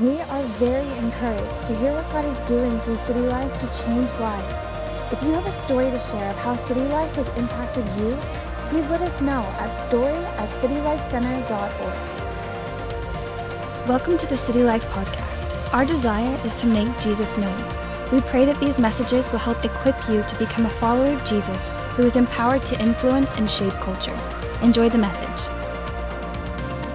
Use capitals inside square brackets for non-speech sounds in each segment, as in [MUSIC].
We are very encouraged to hear what God is doing through City Life to change lives. If you have a story to share of how City Life has impacted you, please let us know at story at citylifecenter.org. Welcome to the City Life Podcast. Our desire is to make Jesus known. We pray that these messages will help equip you to become a follower of Jesus who is empowered to influence and shape culture. Enjoy the message.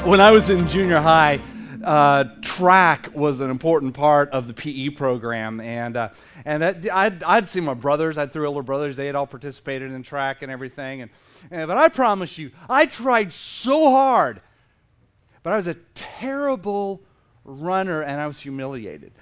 When I was in junior high, uh, track was an important part of the PE program, and uh, and I'd, I'd seen my brothers, I had three older brothers, they had all participated in track and everything, and, and but I promise you, I tried so hard, but I was a terrible runner, and I was humiliated.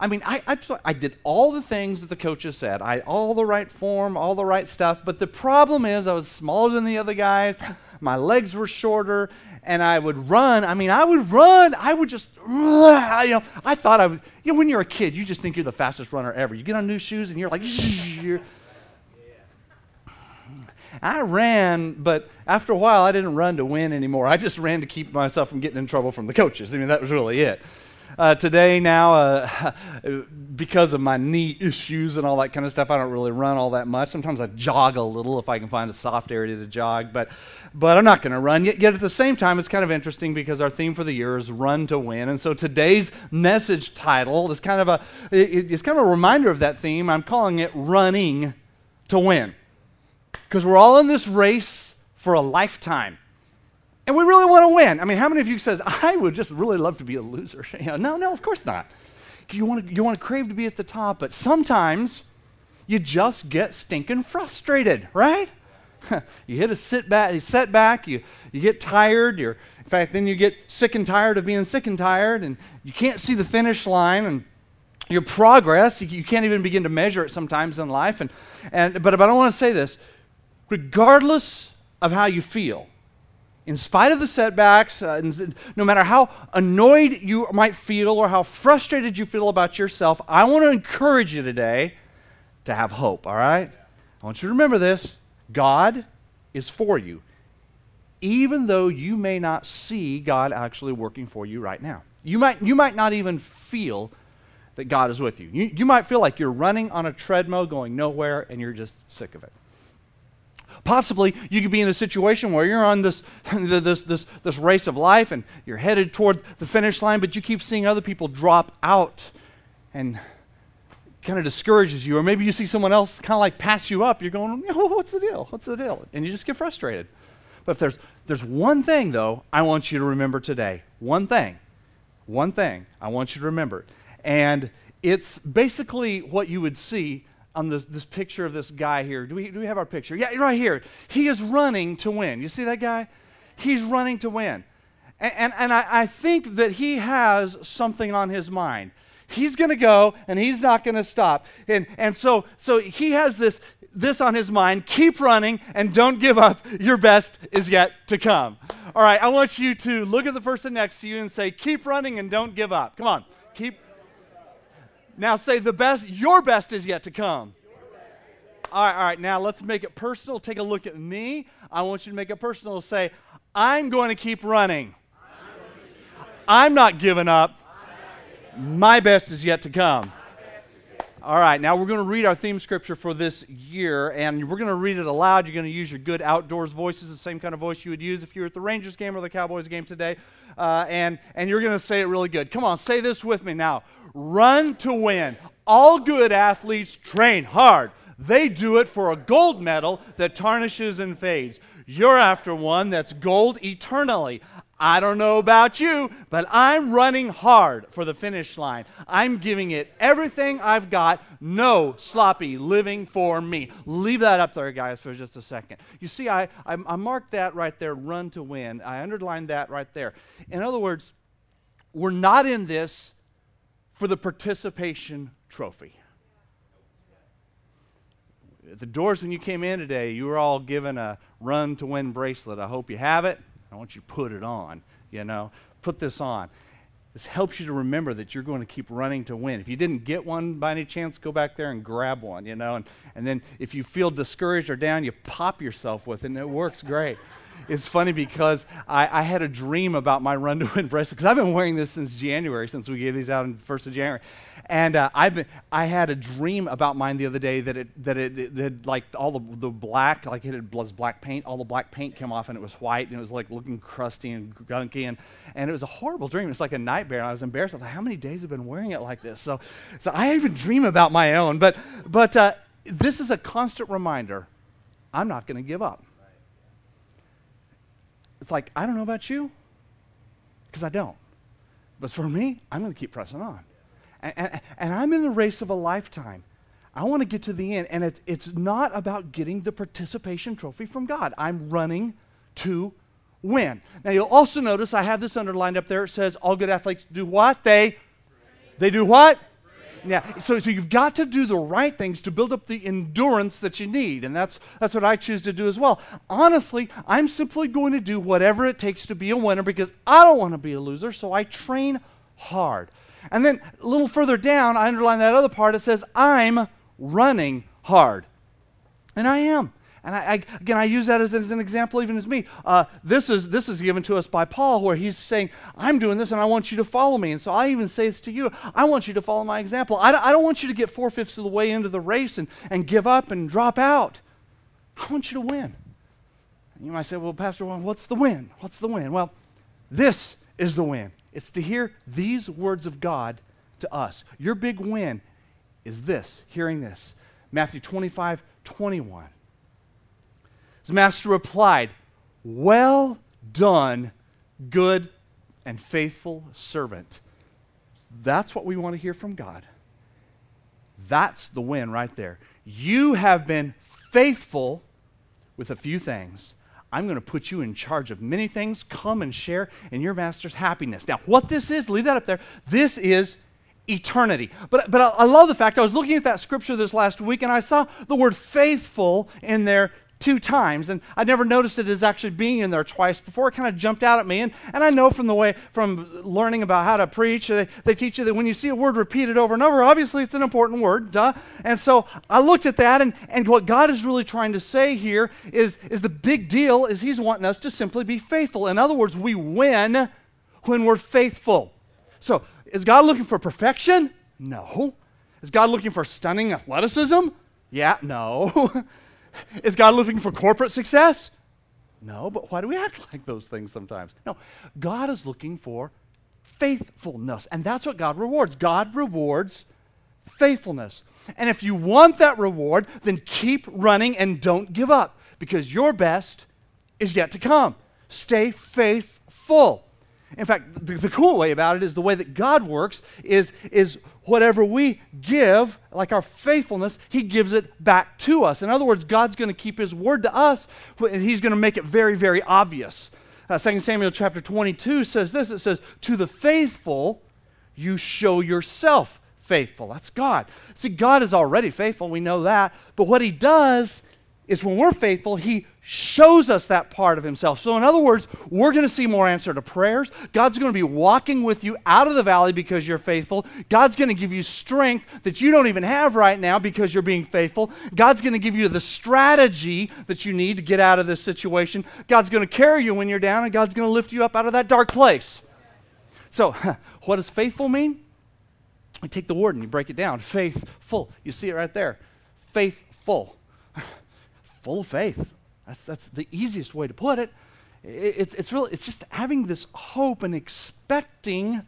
I mean, I, I, I, did all the things that the coaches said. I all the right form, all the right stuff. But the problem is, I was smaller than the other guys. My legs were shorter, and I would run. I mean, I would run. I would just, you know, I thought I was, you know, when you're a kid, you just think you're the fastest runner ever. You get on new shoes, and you're like, [LAUGHS] you're, I ran, but after a while, I didn't run to win anymore. I just ran to keep myself from getting in trouble from the coaches. I mean, that was really it. Uh, today, now, uh, [LAUGHS] because of my knee issues and all that kind of stuff, I don't really run all that much. Sometimes I jog a little if I can find a soft area to jog, but, but I'm not going to run. Yet, yet at the same time, it's kind of interesting because our theme for the year is Run to Win. And so today's message title is kind of a, it, it's kind of a reminder of that theme. I'm calling it Running to Win. Because we're all in this race for a lifetime. And we really want to win. I mean, how many of you says, I would just really love to be a loser? [LAUGHS] You know, no, no, of course not. You want, to, you want to crave to be at the top, but sometimes you just get stinking frustrated, right? [LAUGHS] you hit a sit back, a setback, you, you get tired, you're, in fact, then you get sick and tired of being sick and tired, and you can't see the finish line, and your progress, you, you can't even begin to measure it sometimes in life. And, and, but, but I want to say this regardless of how you feel, in spite of the setbacks, uh, no matter how annoyed you might feel or how frustrated you feel about yourself, I want to encourage you today to have hope, all right? I want you to remember this God is for you, even though you may not see God actually working for you right now. You might, you might not even feel that God is with you. you. You might feel like you're running on a treadmill going nowhere and you're just sick of it. Possibly you could be in a situation where you're on [LAUGHS] this, this, this, this race of life and you're headed toward the finish line, but you keep seeing other people drop out and kind of discourages you. Or maybe you see someone else kind of like pass you up. You're going, what's the deal? What's the deal? And you just get frustrated. But if there's, there's one thing, though, I want you to remember today. One thing. One thing I want you to remember. And it's basically what you would see on the, this picture of this guy here. Do we, do we have our picture? Yeah, right here. He is running to win. You see that guy? He's running to win. And, and, and I, I think that he has something on his mind. He's going to go and he's not going to stop. And, and so, so he has this, this on his mind keep running and don't give up. Your best is yet to come. All right, I want you to look at the person next to you and say, keep running and don't give up. Come on, keep now say the best, your best is yet to come. All right, all right. Now let's make it personal. Take a look at me. I want you to make it personal. Say, I'm going to keep running. I'm not giving up. My best is yet to come. All right, now we're going to read our theme scripture for this year, and we're going to read it aloud. You're going to use your good outdoors voices, the same kind of voice you would use if you were at the Rangers game or the Cowboys game today. Uh, and, and you're going to say it really good. Come on, say this with me now. Run to win. All good athletes train hard. They do it for a gold medal that tarnishes and fades. You're after one that's gold eternally. I don't know about you, but I'm running hard for the finish line. I'm giving it everything I've got. No sloppy living for me. Leave that up there, guys, for just a second. You see, I, I, I marked that right there, run to win. I underlined that right there. In other words, we're not in this for the participation trophy. At the doors, when you came in today, you were all given a run to win bracelet. I hope you have it. I want you to put it on, you know, put this on. This helps you to remember that you're going to keep running to win. If you didn't get one by any chance, go back there and grab one, you know. And, and then if you feel discouraged or down, you pop yourself with it, and it works great. It's funny because I, I, had a dream about my run to win bracelet because I've been wearing this since January, since we gave these out on the first of January, and uh, I've been I had a dream about mine the other day that it that it, it, had like all the the black like it had, was black paint, all the black paint came off and it was white and it was like looking crusty and gunky and and it was a horrible dream. It's like a nightmare. And I was embarrassed. I thought, how many days have been wearing it like this? So so I even dream about my own, but but uh, this is a constant reminder. I'm not going to give up. It's like, I don't know about you, because I don't. But for me, I'm going to keep pressing on. And, and, and, I'm in the race of a lifetime. I want to get to the end. And it, it's not about getting the participation trophy from God. I'm running to win. Now, you'll also notice I have this underlined up there. It says, All good athletes do what? They, they do what? Yeah, so, so you've got to do the right things to build up the endurance that you need. And that's, that's what I choose to do as well. Honestly, I'm simply going to do whatever it takes to be a winner because I don't want to be a loser, so I train hard. And then a little further down, I underline that other part. It says, I'm running hard. And I am. And I, I, again, I use that as, as, an example, even as me. Uh, this, is, this is given to us by Paul, where he's saying, I'm doing this and I want you to follow me. And so I even say this to you I want you to follow my example. I, I don't want you to get four fifths of the way into the race and, and give up and drop out. I want you to win. And you might say, Well, Pastor, well, what's the win? What's the win? Well, this is the win. It's to hear these words of God to us. Your big win is this, hearing this. Matthew 25, 21. His master replied, Well done, good and faithful servant. That's what we want to hear from God. That's the win right there. You have been faithful with a few things. I'm going to put you in charge of many things. Come and share in your master's happiness. Now, what this is, leave that up there. This is eternity. But, but I, I love the fact I was looking at that scripture this last week and I saw the word faithful in there two times and i never noticed it as actually being in there twice before. It kind of jumped out at me and, and i know from the way from learning about how to preach they, they teach you that when you see a word repeated over and over obviously it's an important word duh. And so i looked at that and, and what god is really trying to say here is, is the big deal is he's wanting us to simply be faithful. In other words we win when we're faithful. So is god looking for perfection? No. Is god looking for stunning athleticism? Yeah no [LAUGHS] Is God looking for corporate success? No, but why do we act like those things sometimes? No, God is looking for faithfulness, and that's what God rewards. God rewards faithfulness. And if you want that reward, then keep running and don't give up because your best is yet to come. Stay faithful. In fact, the, the, cool way about it is the way that God works is, is whatever we give, like our faithfulness, He gives it back to us. In other words, God's going to keep His word to us, and He's going to make it very, very obvious. Uh, 2 Samuel chapter 22 says this it says, To the faithful, you show yourself faithful. That's God. See, God is already faithful. We know that. But what He does is when we're faithful, He shows us that part of himself. So, in other words, we're going to see more answer to prayers. God's going to be walking with you out of the valley because you're faithful. God's going to give you strength that you don't even have right now because you're being faithful. God's going to give you the strategy that you need to get out of this situation. God's going to carry you when you're down, and God's going to lift you up out of that dark place. So, [LAUGHS] what does faithful mean? You take the word and you break it down. Faithful. You see it right there. Faithful. Full of faith that's, that's the easiest way to put it. It's, it's really, it's just having this hope and expecting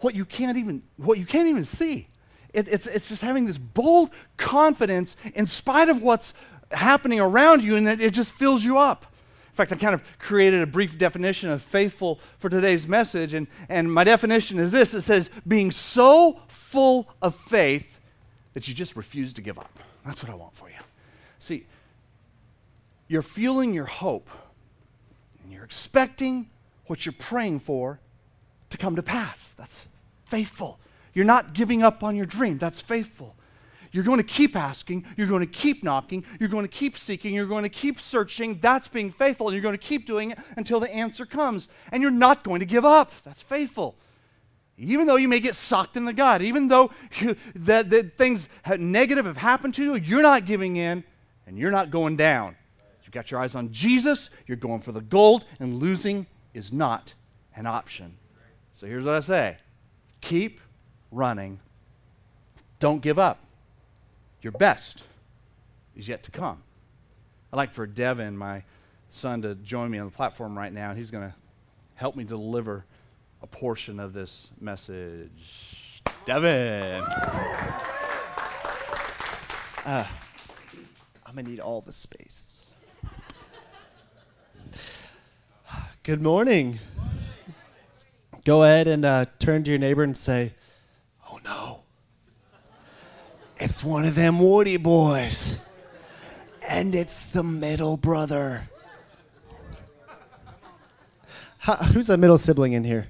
what you can't even, what you can't even see. It, it's, it's just having this bold confidence in spite of what's happening around you and that it just fills you up. In fact, I kind of created a brief definition of faithful for today's message, and, and my definition is this it says, being so full of faith that you just refuse to give up. That's what I want for you. See, you're fueling your hope and you're expecting what you're praying for to come to pass. That's faithful. You're not giving up on your dream. That's faithful. You're going to keep asking. You're going to keep knocking. You're going to keep seeking. You're going to keep searching. That's being faithful. And you're going to keep doing it until the answer comes. And you're not going to give up. That's faithful. Even though you may get sucked in the gut, even though [LAUGHS] you, that, things negative have happened to you, you're not giving in and you're not going down You've got your eyes on Jesus, you're going for the gold, and losing is not an option. So here's what I say keep running. Don't give up. Your best is yet to come. I'd like for Devin, my son, to join me on the platform right now, he's going to help me deliver a portion of this message. Devin. Uh, I'm to need all the space. Good morning. Go ahead and uh, turn to your neighbor and say, Oh no, it's one of them Woody boys. And it's the middle brother. How, who's the middle sibling in here?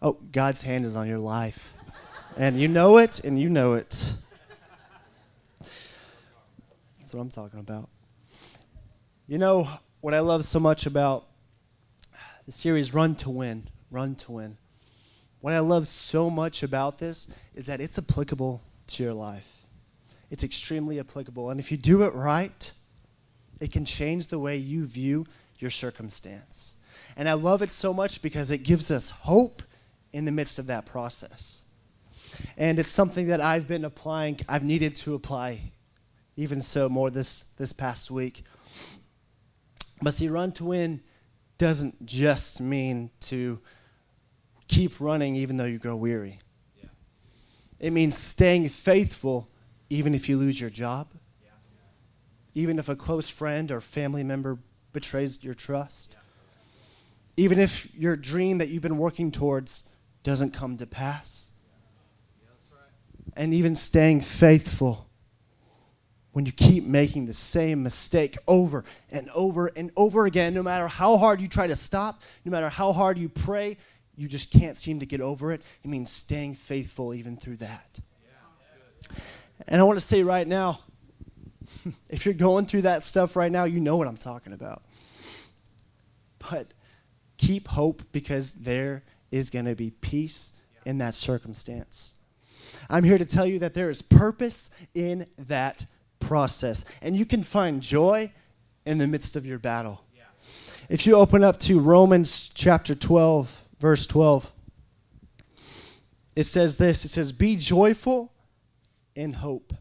Oh, God's hand is on your life. And you know it, and you know it. That's what I'm talking about. You know what I love so much about the series Run to Win, Run to Win. What I love so much about this is that it's applicable to your life. It's extremely applicable. And if you do it right, it can change the way you view your circumstance. And I love it so much because it gives us hope in the midst of that process. And it's something that I've been applying, I've needed to apply even so more this, this past week. But see, run to win doesn't just mean to keep running even though you grow weary. Yeah. It means staying faithful even if you lose your job, yeah. even if a close friend or family member betrays your trust, yeah. even if your dream that you've been working towards doesn't come to pass, right. and even staying faithful when you keep making the same mistake over and over and over again, no matter how hard you try to stop, no matter how hard you pray, you just can't seem to get over it. It means staying faithful even through that. And I want to say right now, [LAUGHS] if you're going through that stuff right now, you know what I'm talking about. But keep hope because there is going to be peace in that circumstance. I'm here to tell you that there is purpose in that process, and you can find joy in the midst of your battle. Yeah. If you open up to Romans chapter 12, verse 12, it says this it says, Be joyful in hope,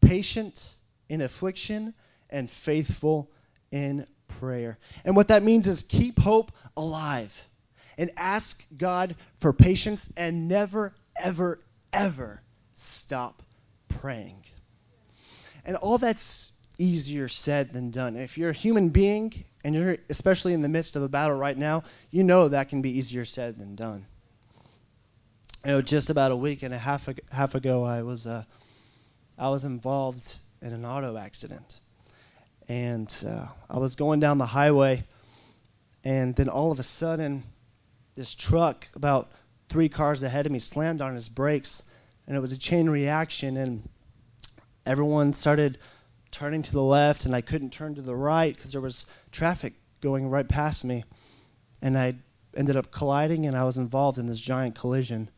patient in affliction, and faithful in prayer. And what that means is keep hope alive and ask God for patience and never, ever, ever stop praying. And all that's easier said than done. If you're a human being and you're especially in the midst of a battle right now, you know that can be easier said than done. You know, just about a week and a half, half ago, I was, uh, I was involved in an auto accident. And uh, I was going down the highway, and then all of a sudden, this truck, about three cars ahead of me, slammed on his brakes, and it was a chain reaction. And everyone started turning to the left, and I couldn't turn to the right because there was traffic going right past me. And I ended up colliding, and I was involved in this giant collision.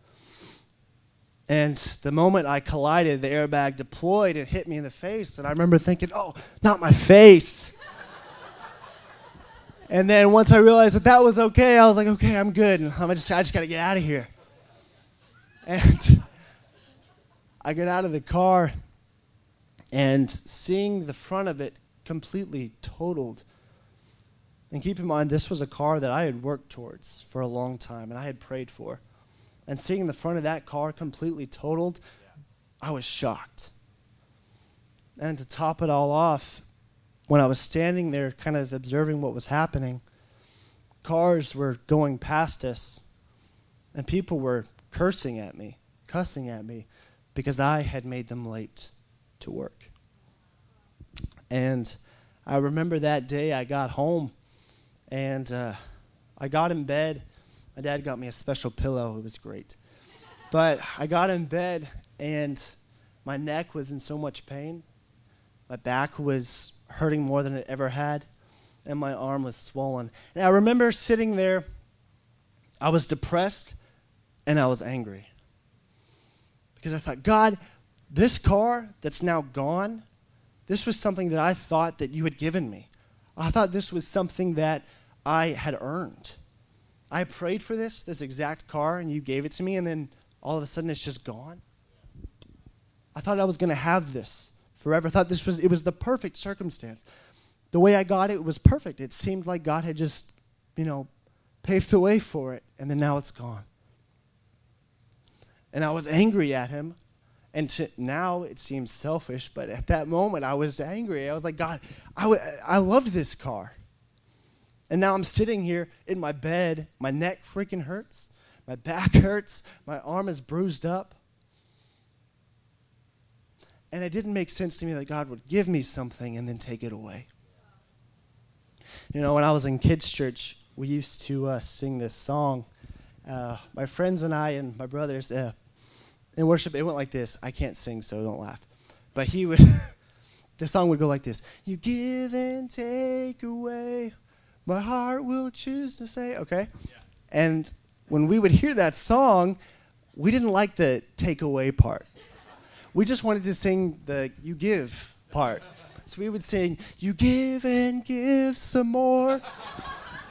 And the moment I collided, the airbag deployed and hit me in the face. And I remember thinking, oh, not my face. [LAUGHS] and then once I realized that that was okay, I was like, okay, I'm good. I'm just, I just got to get out of here. And [LAUGHS] I get out of the car, and seeing the front of it completely totaled. And keep in mind, this was a car that I had worked towards for a long time and I had prayed for and seeing the front of that car completely totaled, I was shocked. And to top it all off, when I was standing there kind of observing what was happening, cars were going past us and people were cursing at me, cussing at me because I had made them late to work. And I remember that day I got home and uh, I got in bed my dad got me a special pillow. It was great. But I got in bed and my neck was in so much pain. My back was hurting more than it ever had, and my arm was swollen. And I remember sitting there, I was depressed and I was angry. Because I thought, God, this car that's now gone, this was something that I thought that you had given me. I thought this was something that I had earned. I prayed for this, this exact car, and you gave it to me, and then all of a sudden it's just gone. I thought I was going to have this forever. I thought this was it was the perfect circumstance. The way I got it was perfect. It seemed like God had just, you know, paved the way for it, and then now it's gone. And I was angry at him. And to, now it seems selfish, but at that moment I was angry. I was like, God, I, w- I loved this car. And now I'm sitting here in my bed. My neck freaking hurts. My back [LAUGHS] hurts. My arm is bruised up. And it didn't make sense to me that God would give me something and then take it away. You know, when I was in kids' church, we used to uh, sing this song. Uh, my friends and I and my brothers uh, in worship, it went like this. I can't sing, so don't laugh. But he would, [LAUGHS] the song would go like this You give and take away, my heart will choose to say, okay? Yeah. And when we would hear that song, we didn't like the take away part. We just wanted to sing the you give part. So we would sing, You give and give some more.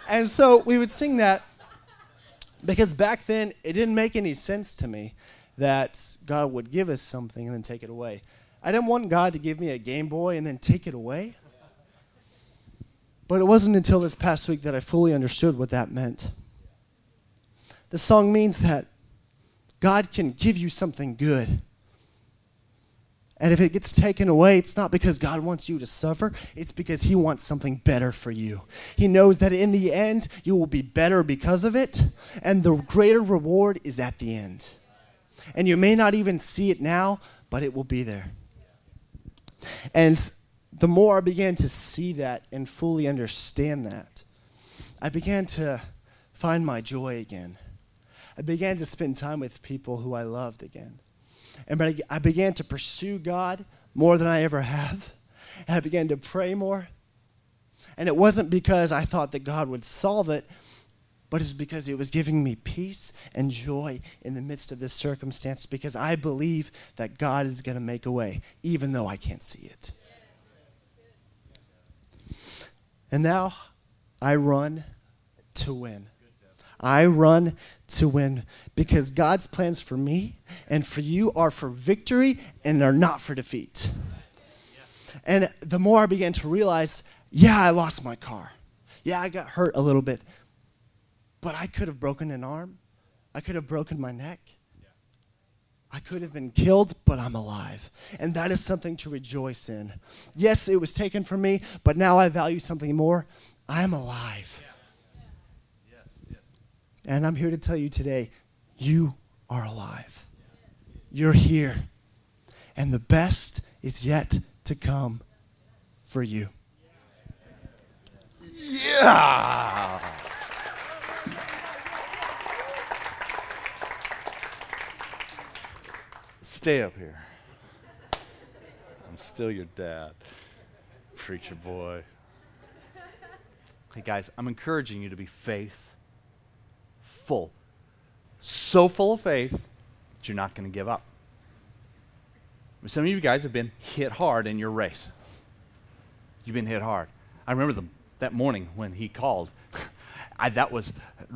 and so we would sing that because back then it didn't make any sense to me that God would give us something and then take it away. I didn't want God to give me a Game Boy and then take it away. But it wasn't until this past week that I fully understood what that meant. The song means that God can give you something good and if it gets taken away, it's not because God wants you to suffer, it's because He wants something better for you. He knows that in the end, you will be better because of it, and the greater reward is at the end. And you may not even see it now, but it will be there. And the more I began to see that and fully understand that, I began to find my joy again. I began to spend time with people who I loved again. And I began to pursue God more than I ever have. And I began to pray more. And it wasn't because I thought that God would solve it, but it's because it was giving me peace and joy in the midst of this circumstance because I believe that God is going to make a way, even though I can't see it. And now I run to win. I run to win because God's plans for me and for you are for victory and are not for defeat. And the more I began to realize, yeah, I lost my car. Yeah, I got hurt a little bit. But I could have broken an arm. I could have broken my neck. I could have been killed, but I'm alive. And that is something to rejoice in. Yes, it was taken from me, but now I value something more. I'm alive. And I'm here to tell you today you are alive. You're here. And the best is yet to come for you. Yeah. Stay up here. I'm still your dad, preacher boy. Hey, guys, I'm encouraging you to be faith full. So full of faith that you're not going to give up. Some of you guys have been hit hard in your race. You've been hit hard. I remember the, that morning when he called. [LAUGHS] I, that was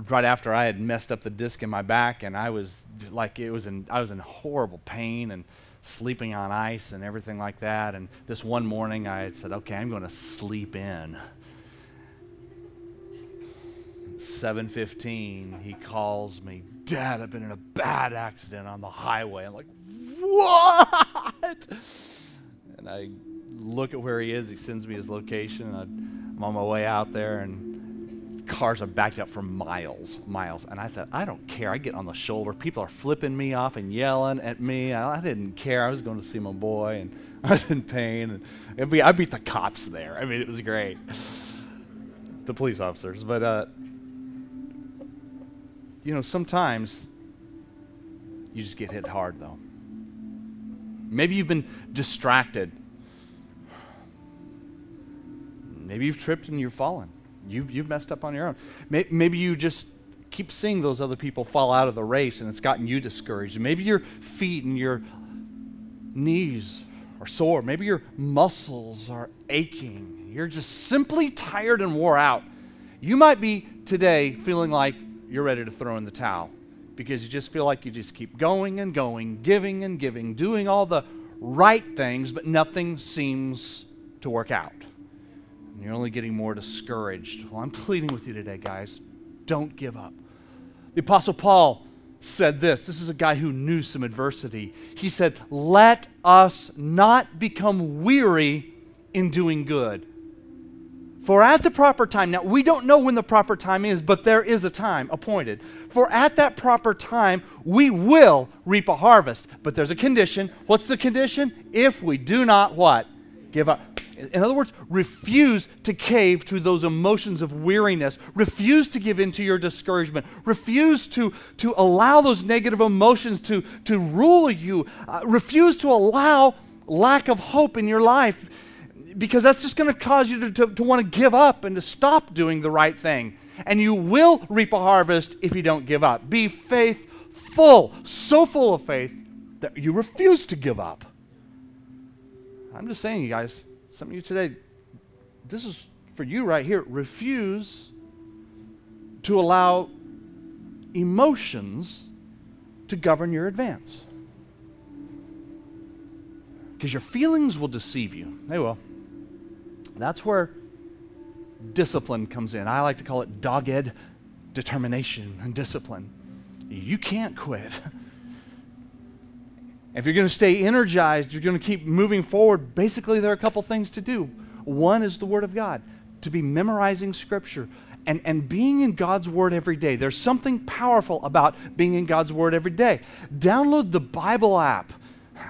right after I had messed up the disc in my back, and I was like, it was in, I was in horrible pain and sleeping on ice and everything like that. And this one morning, I said, okay, I'm going to sleep in. 7:15, he calls me, "Dad, I've been in a bad accident on the highway." I'm like, "What?" And I look at where he is. He sends me his location. I'm on my way out there, and cars are backed up for miles, miles. And I said, "I don't care." I get on the shoulder. People are flipping me off and yelling at me. I, didn't care. I was going to see my boy, and [LAUGHS] I was in pain. And I beat the cops there. I mean, it was great. the police officers, but. Uh, you know, sometimes you just get hit hard, though. Maybe you've been distracted. Maybe you've tripped and you've fallen. You've, you've messed up on your own. Maybe you just keep seeing those other people fall out of the race and it's gotten you discouraged. Maybe your feet and your knees are sore. Maybe your muscles are aching. You're just simply tired and wore out. You might be today feeling like you're ready to throw in the towel because you just feel like you just keep going and going, giving and giving, doing all the right things, but nothing seems to work out. And you're only getting more discouraged. Well, I'm pleading with you today, guys. Don't give up. The Apostle Paul said this. This is a guy who knew some adversity. He said, Let us not become weary in doing good. For at the proper time, now we don't know when the proper time is, but there is a time appointed. For at that proper time, we will reap a harvest. But there's a condition. What's the condition? If we do not what? Give up. In other words, refuse to cave to those emotions of weariness. Refuse to give in to your discouragement. Refuse to, to allow those negative emotions to, to rule you. Uh, refuse to allow lack of hope in your life because that's just going to cause you to, to, to want to give up and to stop doing the right thing. And you will reap a harvest if you don't give up. Be faithful, so full of faith that you refuse to give up. I'm just saying, you guys, some of you today, this is for you right here. Refuse to allow emotions to govern your advance. Because your feelings will deceive you. They will. That's where discipline comes in. I like to call it dogged determination and discipline. You can't quit. [LAUGHS] If you're going to stay energized, you're going to keep moving forward. Basically, there are a couple things to do. One is the Word of God, to be memorizing Scripture and, and being in God's Word every day. There's something powerful about being in God's Word every day. Download the Bible app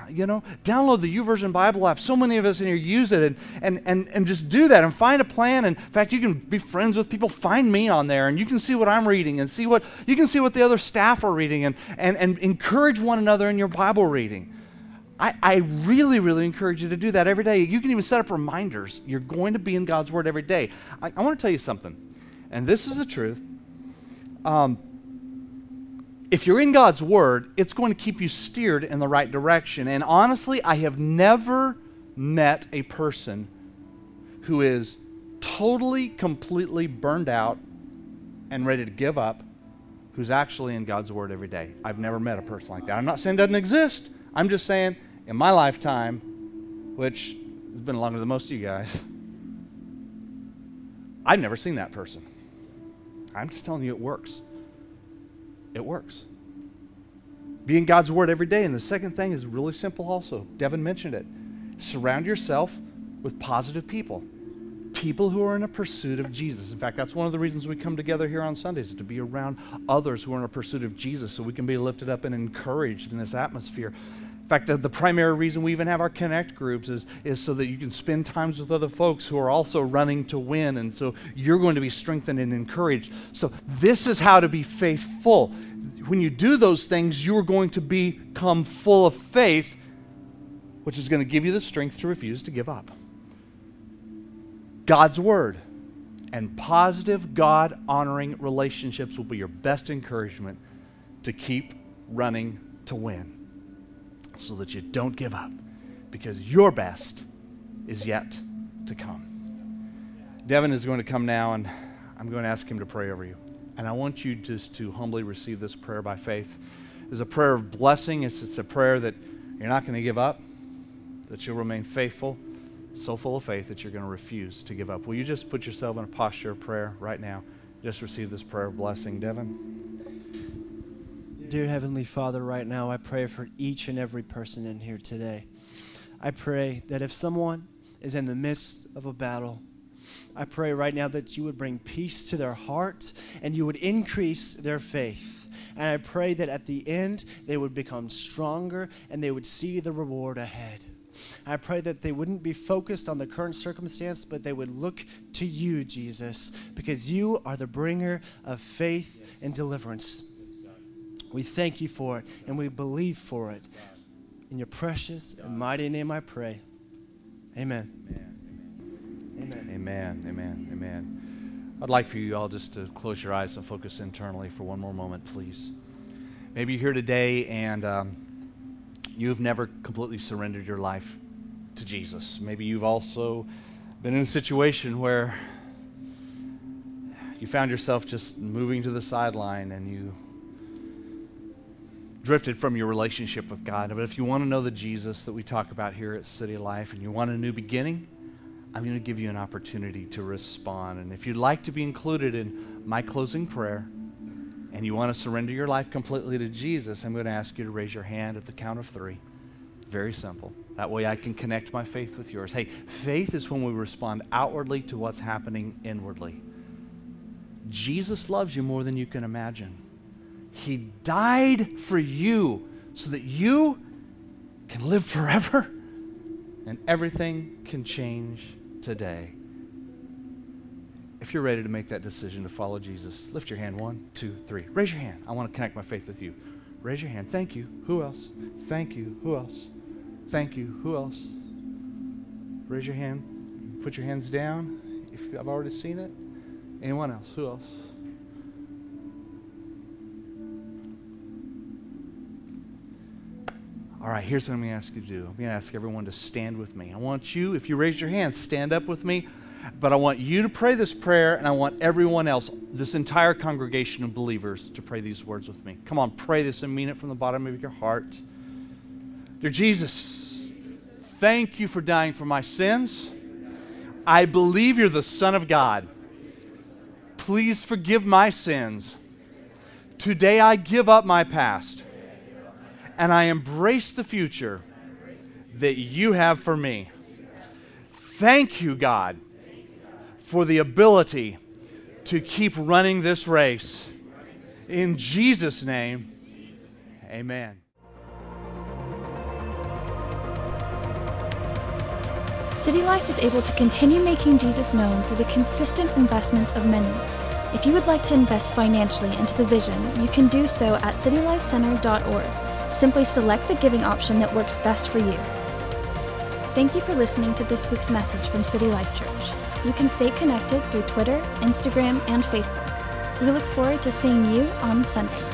you know, download the YouVersion Bible app. So many of us in here use it and, and, and, and just do that and find a plan. And in fact, you can be friends with people. Find me on there and you can see what I'm reading and see what you can see what the other staff are reading and, and, and encourage one another in your Bible reading. I, I really, really encourage you to do that every day. You can even set up reminders. You're going to be in God's Word every day. I, I want to tell you something, and this is the truth. Um, if you're in God's Word, it's going to keep you steered in the right direction. And honestly, I have never met a person who is totally, completely burned out and ready to give up who's actually in God's Word every day. I've never met a person like that. I'm not saying it doesn't exist. I'm just saying in my lifetime, which has been longer than most of you guys, I've never seen that person. I'm just telling you it works it works. Be in God's Word every day. And the second thing is really simple also. Devin mentioned it. Surround yourself with positive people. People who are in a pursuit of Jesus. In fact, that's one of the reasons we come together here on Sundays, to be around others who are in a pursuit of Jesus so we can be lifted up and encouraged in this atmosphere. In fact, the, the primary reason we even have our connect groups is, is so that you can spend times with other folks who are also running to win. And so you're going to be strengthened and encouraged. So, this is how to be faithful. When you do those things, you're going to become full of faith, which is going to give you the strength to refuse to give up. God's Word and positive, God honoring relationships will be your best encouragement to keep running to win so that you don't give up because your best is yet to come. Devin is going to come now, and I'm going to ask him to pray over you. And I want you just to humbly receive this prayer by faith. It's a prayer of blessing, it's, it's a prayer that you're not going to give up, that you'll remain faithful, so full of faith that you're going to refuse to give up. Will you just put yourself in a posture of prayer right now? Just receive this prayer of blessing, Devin. Dear Heavenly Father, right now I pray for each and every person in here today. I pray that if someone is in the midst of a battle, I pray right now that you would bring peace to their heart and you would increase their faith. And I pray that at the end they would become stronger and they would see the reward ahead. I pray that they wouldn't be focused on the current circumstance, but they would look to you, Jesus, because you are the bringer of faith and deliverance. We thank you for it and we believe for it. In your precious and mighty name I pray. Amen. Amen. Amen. Amen. Amen. I'd like for you all just to close your eyes and focus internally for one more moment, please. Maybe you're here today and um, you've never completely surrendered your life to Jesus. Maybe you've also been in a situation where you found yourself just moving to the sideline and you drifted from your relationship with God. But if you want to know the Jesus that we talk about here at City Life and you want a new beginning, I'm going to give you an opportunity to respond. And if you'd like to be included in my closing prayer and you want to surrender your life completely to Jesus, I'm going to ask you to raise your hand at the count of three. Very simple. That way I can connect my faith with yours. Hey, faith is when we respond outwardly to what's happening inwardly. Jesus loves you more than you can imagine. He died for you so that you can live forever and everything can change today. If you're ready to make that decision to follow Jesus, lift your hand. One, two, three. Raise your hand. I want to connect my faith with you. Raise your hand. Thank you. Who else? Thank you. Who else? Thank you. Who else? Raise your hand. Put your hands down if I've already seen it. Anyone else? Who else? All right, here's what I'm going to ask you to do. I'm going to ask everyone to stand with me. I want you, if you raise your hand, stand up with me. But I want you to pray this prayer, and I want everyone else, this entire congregation of believers, to pray these words with me. Come on, pray this and mean it from the bottom of your heart. Dear Jesus, thank you for dying for my sins. I believe you're the Son of God. Please forgive my sins. Today I give up my past and I embrace the future that you have for me. Thank you, God, for the ability to keep running this race. In Jesus' name, amen. City Life is able to continue making Jesus known through the consistent investments of many. If you would like to invest financially into the vision, you can do so at citylifecenter.org. Simply select the giving option that works best for you. Thank you for listening to this week's message from City Life Church. You can stay connected through Twitter, Instagram, and Facebook. We look forward to seeing you on Sunday.